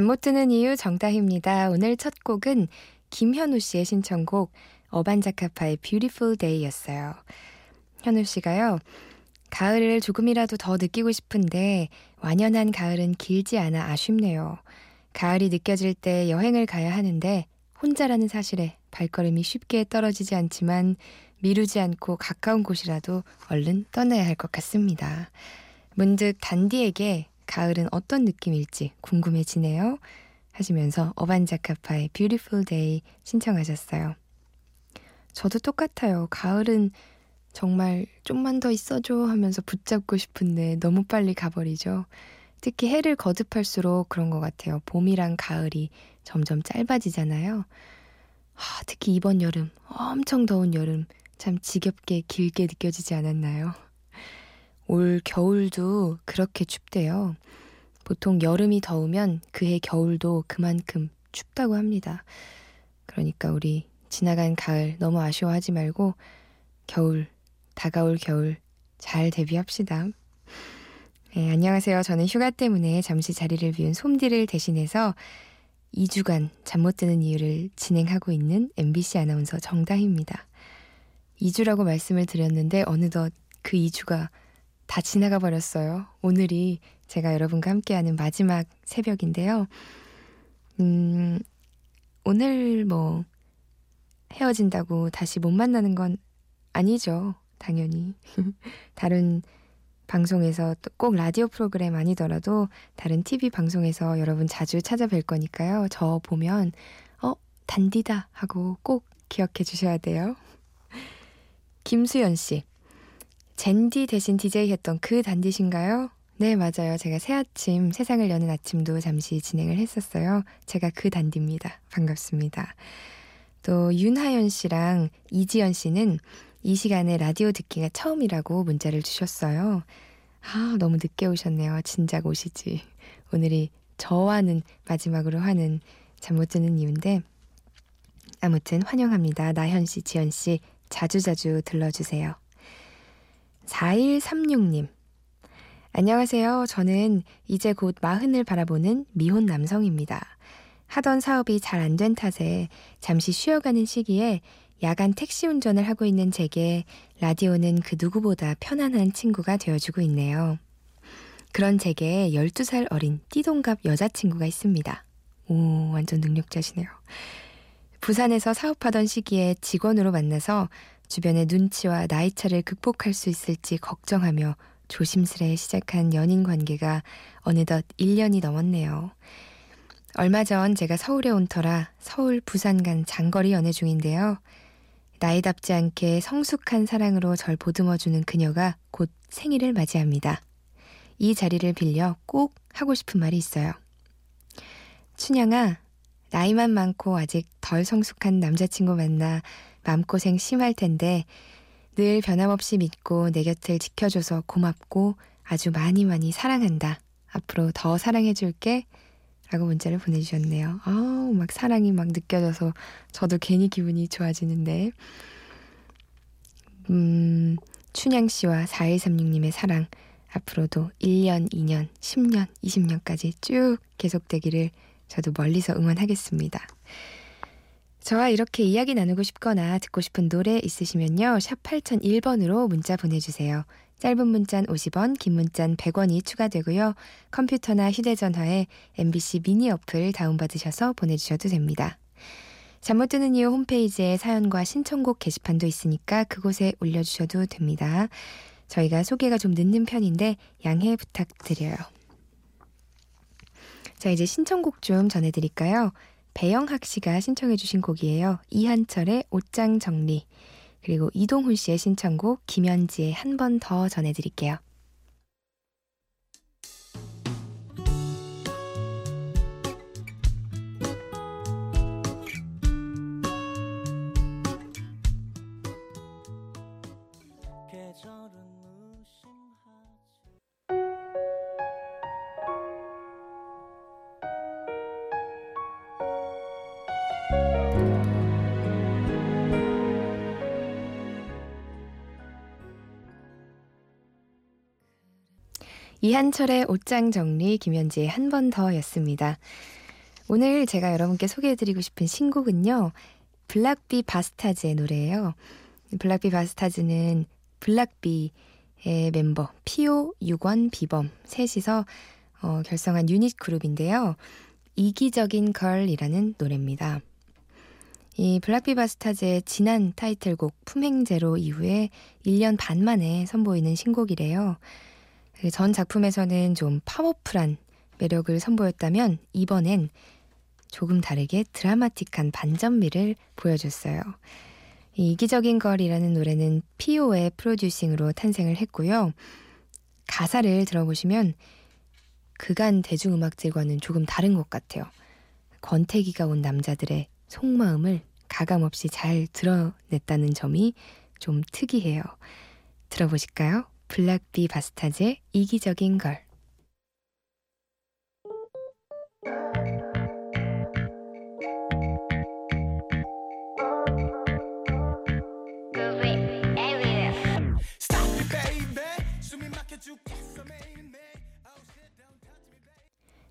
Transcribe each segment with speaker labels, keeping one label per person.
Speaker 1: 잠 못 드는 이유 정다희입니다. 오늘 첫 곡은 김현우 씨의 신청곡 어반자카파의 Beautiful Day였어요. 현우 씨가요. 가을을 조금이라도 더 느끼고 싶은데 완연한 가을은 길지 않아 아쉽네요. 가을이 느껴질 때 여행을 가야 하는데 혼자라는 사실에 발걸음이 쉽게 떨어지지 않지만 미루지 않고 가까운 곳이라도 얼른 떠나야 할 것 같습니다. 문득 단디에게 가을은 어떤 느낌일지 궁금해지네요. 하시면서 어반자카파의 Beautiful Day 신청하셨어요. 저도 똑같아요. 가을은 정말 좀만 더 있어줘 하면서 붙잡고 싶은데 너무 빨리 가버리죠. 특히 해를 거듭할수록 그런 것 같아요. 봄이랑 가을이 점점 짧아지잖아요. 아, 특히 이번 여름, 엄청 더운 여름, 참 지겹게 길게 느껴지지 않았나요? 올 겨울도 그렇게 춥대요. 보통 여름이 더우면 그해 겨울도 그만큼 춥다고 합니다. 그러니까 우리 지나간 가을 너무 아쉬워하지 말고 겨울, 다가올 겨울 잘 대비합시다. 네, 안녕하세요. 저는 휴가 때문에 잠시 자리를 비운 솜디를 대신해서 2주간 잠 못 드는 이유를 진행하고 있는 MBC 아나운서 정다희입니다. 2주라고 말씀을 드렸는데 어느덧 그 2주가 다 지나가 버렸어요. 오늘이 제가 여러분과 함께하는 마지막 새벽인데요. 음, 오늘 뭐 헤어진다고 다시 못 만나는 건 아니죠. 당연히. 다른 방송에서 또꼭 라디오 프로그램 아니더라도 다른 TV 방송에서 여러분 자주 찾아뵐 거니까요. 저 보면 어, 단디다 하고 꼭 기억해 주셔야 돼요. 김수연 씨. 젠디 대신 DJ 했던 그 단디신가요? 네, 맞아요. 제가 새 아침, 세상을 여는 아침도 잠시 진행을 했었어요. 제가 그 단디입니다. 반갑습니다. 또 윤하연 씨랑 이지연 씨는 이 시간에 라디오 듣기가 처음이라고 문자를 주셨어요. 아, 너무 늦게 오셨네요. 진작 오시지. 오늘이 저와는 마지막으로 하는 잠 못 드는 이유인데 아무튼 환영합니다. 나현 씨, 지연 씨 자주자주 들러주세요. 4136님. 안녕하세요. 저는 이제 곧 마흔을 바라보는 미혼 남성입니다. 하던 사업이 잘 안 된 탓에 잠시 쉬어가는 시기에 야간 택시 운전을 하고 있는 제게 라디오는 그 누구보다 편안한 친구가 되어주고 있네요. 그런 제게 12살 어린 띠동갑 여자친구가 있습니다. 오, 완전 능력자시네요. 부산에서 사업하던 시기에 직원으로 만나서 주변의 눈치와 나이 차를 극복할 수 있을지 걱정하며 조심스레 시작한 연인 관계가 어느덧 1년이 넘었네요. 얼마 전 제가 서울에 온 터라 서울 부산 간 장거리 연애 중인데요. 나이답지 않게 성숙한 사랑으로 절 보듬어주는 그녀가 곧 생일을 맞이합니다. 이 자리를 빌려 꼭 하고 싶은 말이 있어요. 춘향아, 나이만 많고 아직 덜 성숙한 남자친구 만나 마음고생 심할 텐데 늘 변함없이 믿고 내 곁을 지켜줘서 고맙고 아주 많이 많이 사랑한다. 앞으로 더 사랑해줄게. 라고 문자를 보내주셨네요. 아우, 막 사랑이 막 느껴져서 저도 괜히 기분이 좋아지는데. 음, 춘향 씨와 4136님의 사랑. 앞으로도 1년, 2년, 10년, 20년까지 쭉 계속되기를 저도 멀리서 응원하겠습니다. 저와 이렇게 이야기 나누고 싶거나 듣고 싶은 노래 있으시면요. 샵 8001번으로 문자 보내주세요. 짧은 문자는 50원, 긴 문자는 100원이 추가되고요. 컴퓨터나 휴대전화에 MBC 미니 어플 다운받으셔서 보내주셔도 됩니다. 잠 못 드는 이유 홈페이지에 사연과 신청곡 게시판도 있으니까 그곳에 올려주셔도 됩니다. 저희가 소개가 좀 늦는 편인데 양해 부탁드려요. 자, 이제 신청곡 좀 전해드릴까요? 배영학 씨가 신청해 주신 곡이에요. 이한철의 옷장 정리. 그리고 이동훈 씨의 신청곡 김현지의 한 번 더 전해드릴게요. 이한철의 옷장 정리 김현지의 한 번 더였습니다. 오늘 제가 여러분께 소개해드리고 싶은 신곡은요. 블락비 바스타즈의 노래예요. 블락비 바스타즈는 블락비의 멤버 피오, 유권, 비범 셋이서 어, 결성한 유닛 그룹인데요. 이기적인 걸이라는 노래입니다. 이 블락비 바스타즈의 지난 타이틀곡 품행제로 이후에 1년 반 만에 선보이는 신곡이래요. 그전 작품에서는 좀 파워풀한 매력을 선보였다면 이번엔 조금 다르게 드라마틱한 반전미를 보여줬어요. 이 이기적인 걸이라는 노래는 피오의 프로듀싱으로 탄생을 했고요. 가사를 들어보시면 그간 대중음악들과는 조금 다른 것 같아요. 권태기가 온 남자들의 속마음을 가감없이 잘 드러냈다는 점이 좀 특이해요. 들어보실까요? 블락비 바스타즈의 이기적인 걸.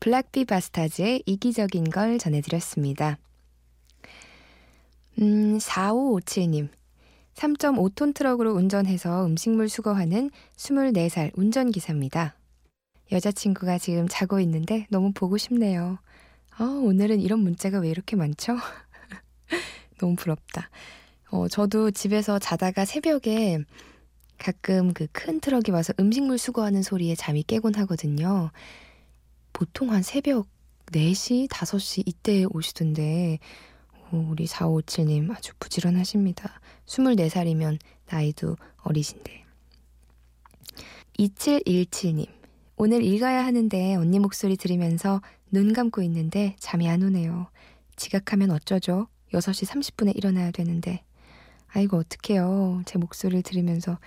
Speaker 1: 블락비 바스타즈의 이기적인 걸 전해드렸습니다. 음, 4557님. 3.5톤 트럭으로 운전해서 음식물 수거하는 24살 운전기사입니다. 여자친구가 지금 자고 있는데 너무 보고 싶네요. 아, 오늘은 이런 문자가 왜 이렇게 많죠? 너무 부럽다. 어, 저도 집에서 자다가 새벽에 가끔 그 큰 트럭이 와서 음식물 수거하는 소리에 잠이 깨곤 하거든요. 보통 한 새벽 4시, 5시 이때 오시던데, 오, 우리 4557님 아주 부지런하십니다. 24살이면 나이도 어리신데. 2717님, 오늘 읽어야 하는데 언니 목소리 들으면서 눈 감고 있는데 잠이 안 오네요. 지각하면 어쩌죠? 6시 30분에 일어나야 되는데. 아이고, 어떡해요. 제 목소리를 들으면서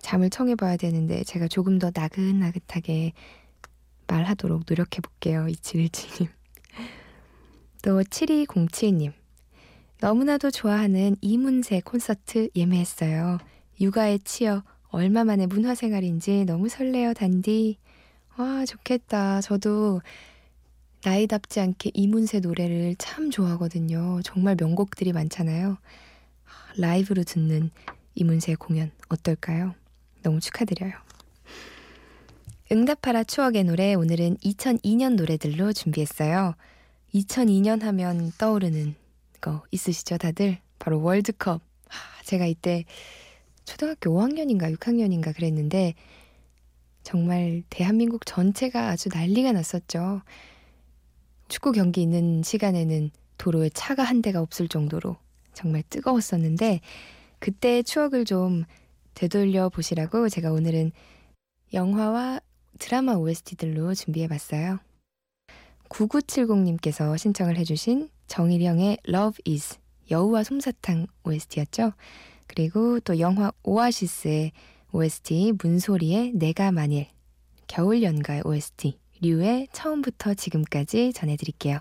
Speaker 1: 잠을 청해봐야 되는데 제가 조금 더 나긋나긋하게 말하도록 노력해볼게요. 2717님. 또 7207님. 너무나도 좋아하는 이문세 콘서트 예매했어요. 육아에 치여 얼마 만에 문화 생활인지 너무 설레요, 단디. 와, 좋겠다. 저도 나이답지 않게 이문세 노래를 참 좋아하거든요. 정말 명곡들이 많잖아요. 라이브로 듣는 이문세 공연 어떨까요? 너무 축하드려요. 응답하라 추억의 노래 오늘은 2002년 노래들로 준비했어요. 2002년 하면 떠오르는 거 있으시죠 다들? 바로 월드컵. 하, 제가 이때 초등학교 5학년인가 6학년인가 그랬는데 정말 대한민국 전체가 아주 난리가 났었죠. 축구 경기 있는 시간에는 도로에 차가 한 대가 없을 정도로 정말 뜨거웠었는데 그때의 추억을 좀 되돌려 보시라고 제가 오늘은 영화와 드라마 OST들로 준비해 봤어요. 9970님께서 신청을 해주신 정일영의 Love is 여우와 솜사탕 OST였죠. 그리고 또 영화 오아시스의 OST 문소리의 내가 만일 겨울 연가의 OST 류의 처음부터 지금까지 전해드릴게요.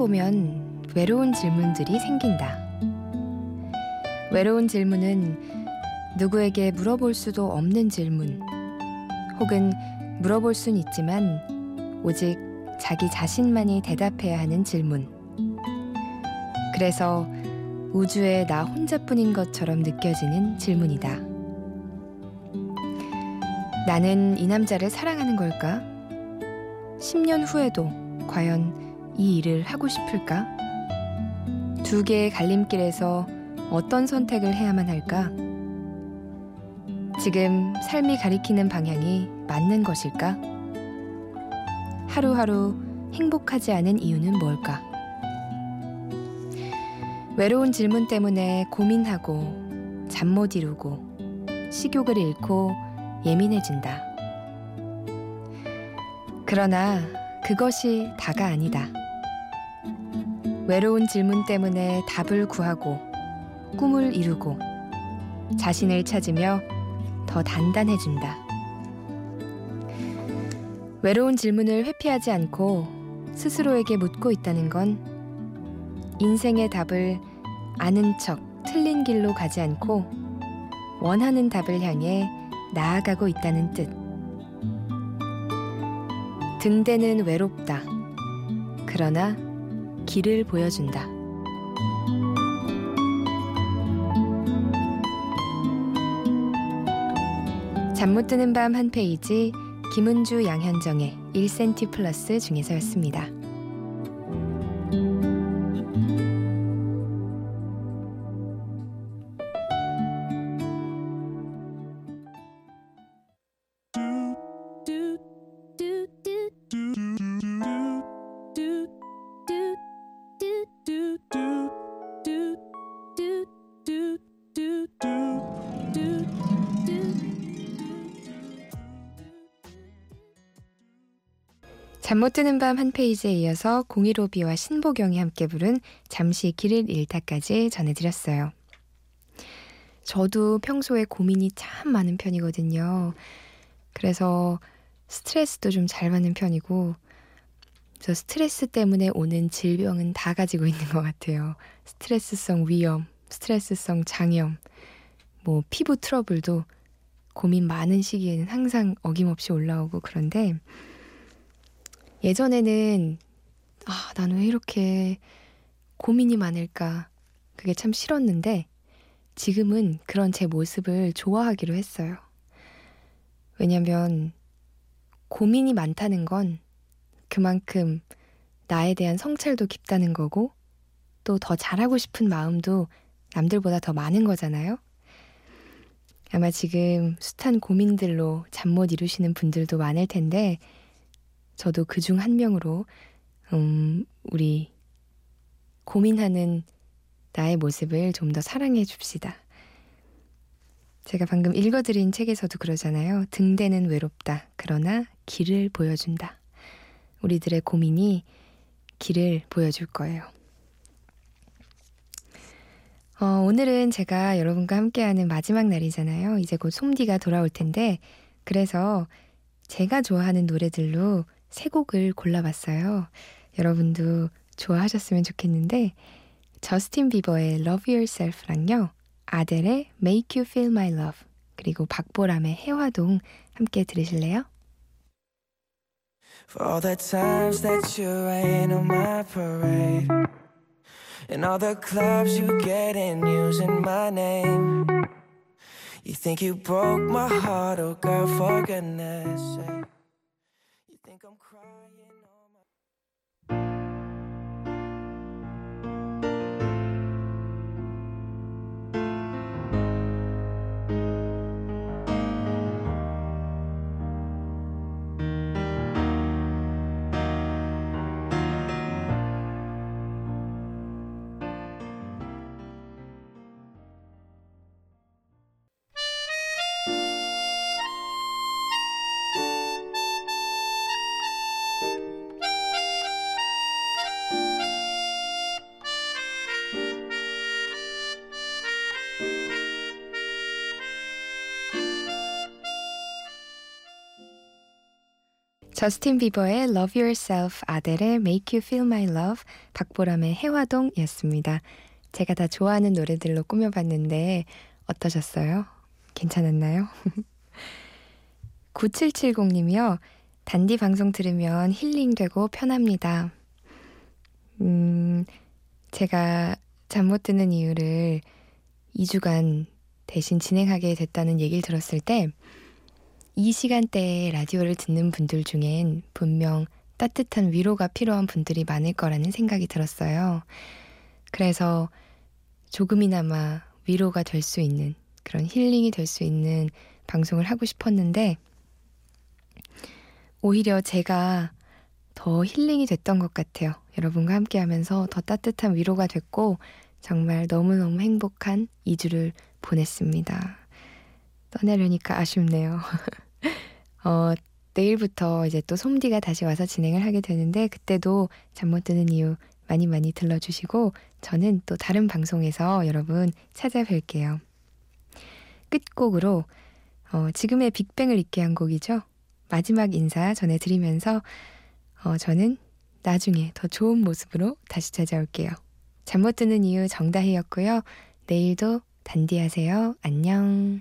Speaker 1: 보면 외로운 질문들이 생긴다. 외로운 질문은 누구에게 물어볼 수도 없는 질문, 혹은 물어볼 순 있지만 오직 자기 자신만이 대답해야 하는 질문. 그래서 우주에 나 혼자뿐인 것처럼 느껴지는 질문이다. 나는 이 남자를 사랑하는 걸까? 10년 후에도 과연 이 일을 하고 싶을까? 두 개의 갈림길에서 어떤 선택을 해야만 할까? 지금 삶이 가리키는 방향이 맞는 것일까? 하루하루 행복하지 않은 이유는 뭘까? 외로운 질문 때문에 고민하고 잠 못 이루고 식욕을 잃고 예민해진다. 그러나 그것이 다가 아니다. 외로운 질문 때문에 답을 구하고 꿈을 이루고 자신을 찾으며 더 단단해진다. 외로운 질문을 회피하지 않고 스스로에게 묻고 있다는 건 인생의 답을 아는 척 틀린 길로 가지 않고 원하는 답을 향해 나아가고 있다는 뜻. 등대는 외롭다. 그러나 길을 보여준다. 잠 못 드는 밤 한 페이지 김은주 양현정의 1cm 플러스 중에서였습니다. 잠 못 드는 밤 한 페이지에 이어서 015B와 신보경이 함께 부른 잠시 길을 잃다까지 전해드렸어요. 저도 평소에 고민이 참 많은 편이거든요. 그래서 스트레스도 좀 잘 받는 편이고, 저 스트레스 때문에 오는 질병은 다 가지고 있는 것 같아요. 스트레스성 위염, 스트레스성 장염, 뭐 피부 트러블도 고민 많은 시기에는 항상 어김없이 올라오고 그런데, 예전에는 아, 나는 왜 이렇게 고민이 많을까? 그게 참 싫었는데 지금은 그런 제 모습을 좋아하기로 했어요. 왜냐면 고민이 많다는 건 그만큼 나에 대한 성찰도 깊다는 거고 또 더 잘하고 싶은 마음도 남들보다 더 많은 거잖아요. 아마 지금 숱한 고민들로 잠 못 이루시는 분들도 많을 텐데 저도 그 중 한 명으로 음, 우리 고민하는 나의 모습을 좀 더 사랑해 줍시다. 제가 방금 읽어드린 책에서도 그러잖아요. 등대는 외롭다. 그러나 길을 보여준다. 우리들의 고민이 길을 보여줄 거예요. 어, 오늘은 제가 여러분과 함께하는 마지막 날이잖아요. 이제 곧 솜디가 돌아올 텐데, 그래서 제가 좋아하는 노래들로 세 곡을 골라봤어요. 여러분도 좋아하셨으면 좋겠는데 저스틴 비버의 Love Yourself랑요. 아델의 Make You Feel My Love 그리고 박보람의 해화동 함께 들으실래요?
Speaker 2: For all the times that you rain on my parade And all the clubs you get in using my name You think you broke my heart, oh girl, for goodness sake cry.
Speaker 1: 저스틴 비버의 Love Yourself, 아델의 Make You Feel My Love, 박보람의 해화동이었습니다. 제가 다 좋아하는 노래들로 꾸며봤는데 어떠셨어요? 괜찮았나요? 9770님이요. 단디 방송 들으면 힐링되고 편합니다. 음, 제가 잠 못 드는 이유를 2주간 대신 진행하게 됐다는 얘기를 들었을 때 이 시간대에 라디오를 듣는 분들 중엔 분명 따뜻한 위로가 필요한 분들이 많을 거라는 생각이 들었어요. 그래서 조금이나마 위로가 될 수 있는 그런 힐링이 될 수 있는 방송을 하고 싶었는데 오히려 제가 더 힐링이 됐던 것 같아요. 여러분과 함께 하면서 더 따뜻한 위로가 됐고 정말 너무너무 행복한 2주를 보냈습니다. 떠나려니까 아쉽네요. 어, 내일부터 이제 또 솜디가 다시 와서 진행을 하게 되는데 그때도 잠 못 드는 이유 많이 많이 들러주시고 저는 또 다른 방송에서 여러분 찾아뵐게요. 끝곡으로 어, 지금의 빅뱅을 잊게 한 곡이죠. 마지막 인사 전해드리면서 어, 저는 나중에 더 좋은 모습으로 다시 찾아올게요. 잠 못 드는 이유 정다희였고요. 내일도 단디하세요. 안녕.